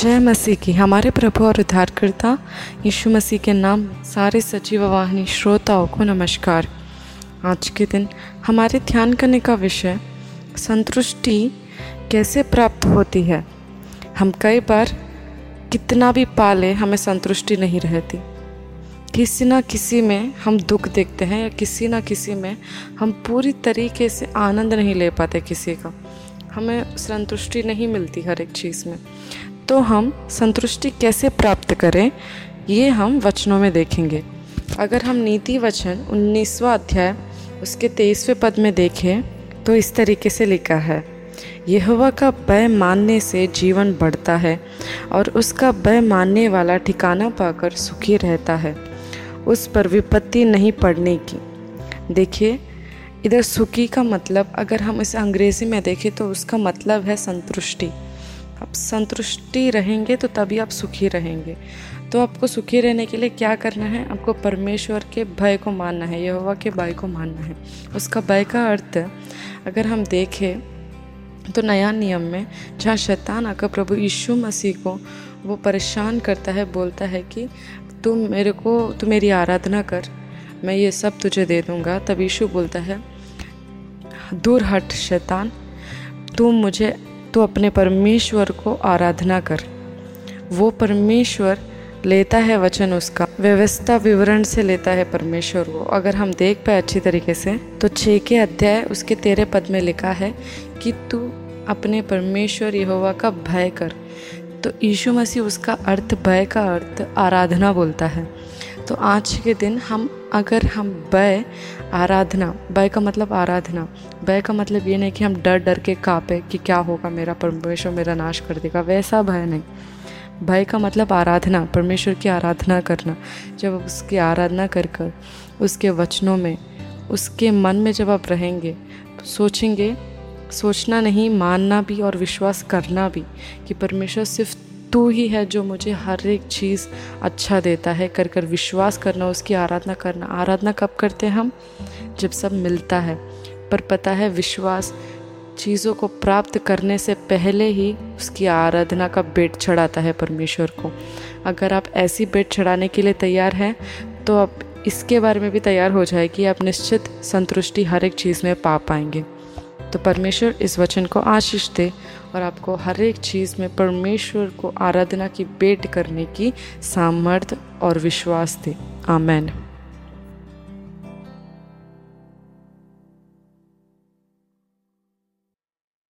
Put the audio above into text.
जय मसीह की। हमारे प्रभु और उद्धारकर्ता यीशु मसीह के नाम सारे सजीव वाहिनी श्रोताओं को नमस्कार। आज के दिन हमारे ध्यान करने का विषय, संतुष्टि कैसे प्राप्त होती है? हम कई बार कितना भी पाले हमें संतुष्टि नहीं रहती। किसी ना किसी में हम दुख देखते हैं या किसी ना किसी में हम पूरी तरीके से आनंद नहीं ले पाते किसी का। हमें संतुष्टि नहीं मिलती हर एक चीज़ में। तो हम संतुष्टि कैसे प्राप्त करें, ये हम वचनों में देखेंगे। अगर हम नीति वचन उन्नीसवा अध्याय, उसके तेईसवें पद में देखें तो इस तरीके से लिखा है, यहोवा का भय मानने से जीवन बढ़ता है, और उसका भय मानने वाला ठिकाना पाकर सुखी रहता है, उस पर विपत्ति नहीं पड़ने की। देखिए, इधर सुखी का मतलब अगर हम इसे अंग्रेज़ी में देखें तो उसका मतलब है संतुष्टि। आप संतुष्टि रहेंगे तो तभी आप सुखी रहेंगे। तो आपको सुखी रहने के लिए क्या करना है? आपको परमेश्वर के भय को मानना है, यहोवा के भय को मानना है। उसका भय का अर्थ, अगर हम देखें तो नया नियम में जहाँ शैतान आकर प्रभु यीशु मसीह को वो परेशान करता है, बोलता है कि, तुम मेरे को, तू मेरी आराधना कर, मैं ये सब तुझे दे दूँगा। तब यीशु बोलता है, दूर हट शैतान तुम मुझे तो अपने परमेश्वर को आराधना कर। वो परमेश्वर लेता है वचन उसका। व्यवस्था विवरण से लेता है परमेश्वर को। अगर हम देख पाए अच्छी तरीके से तो छः के अध्याय उसके तेरे पद में लिखा है कि तू अपने परमेश्वर यहोवा का भय कर। तो यीशु मसीह उसका अर्थ, भय का अर्थ आराधना बोलता है। तो आज के दिन हम, अगर हम भय आराधना भय का मतलब आराधना। भय का मतलब ये नहीं कि हम डर डर के कापे कि क्या होगा मेरा परमेश्वर मेरा नाश कर देगा, वैसा भय नहीं। भय का मतलब आराधना, परमेश्वर की आराधना करना। जब उसकी आराधना कर कर, उसके वचनों में, उसके मन में जब आप रहेंगे, सोचेंगे, सोचना नहीं, मानना भी और विश्वास करना भी कि परमेश्वर सिर्फ़ तू ही है जो मुझे हर एक चीज़ अच्छा देता है। कर कर विश्वास करना, उसकी आराधना करना। आराधना कब करते हैं हम? जब सब मिलता है। पर पता है, विश्वास चीज़ों को प्राप्त करने से पहले ही उसकी आराधना का बेट चढ़ाता है परमेश्वर को। अगर आप ऐसी बेट चढ़ाने के लिए तैयार हैं तो आप इसके बारे में भी तैयार हो जाए कि आप निश्चित संतुष्टि हर एक चीज़ में पा पाएँगे। तो परमेश्वर इस वचन को आशीष दे और आपको हर एक चीज़ में परमेश्वर को आराधना की भेंट करने की सामर्थ्य और विश्वास दे। आमेन।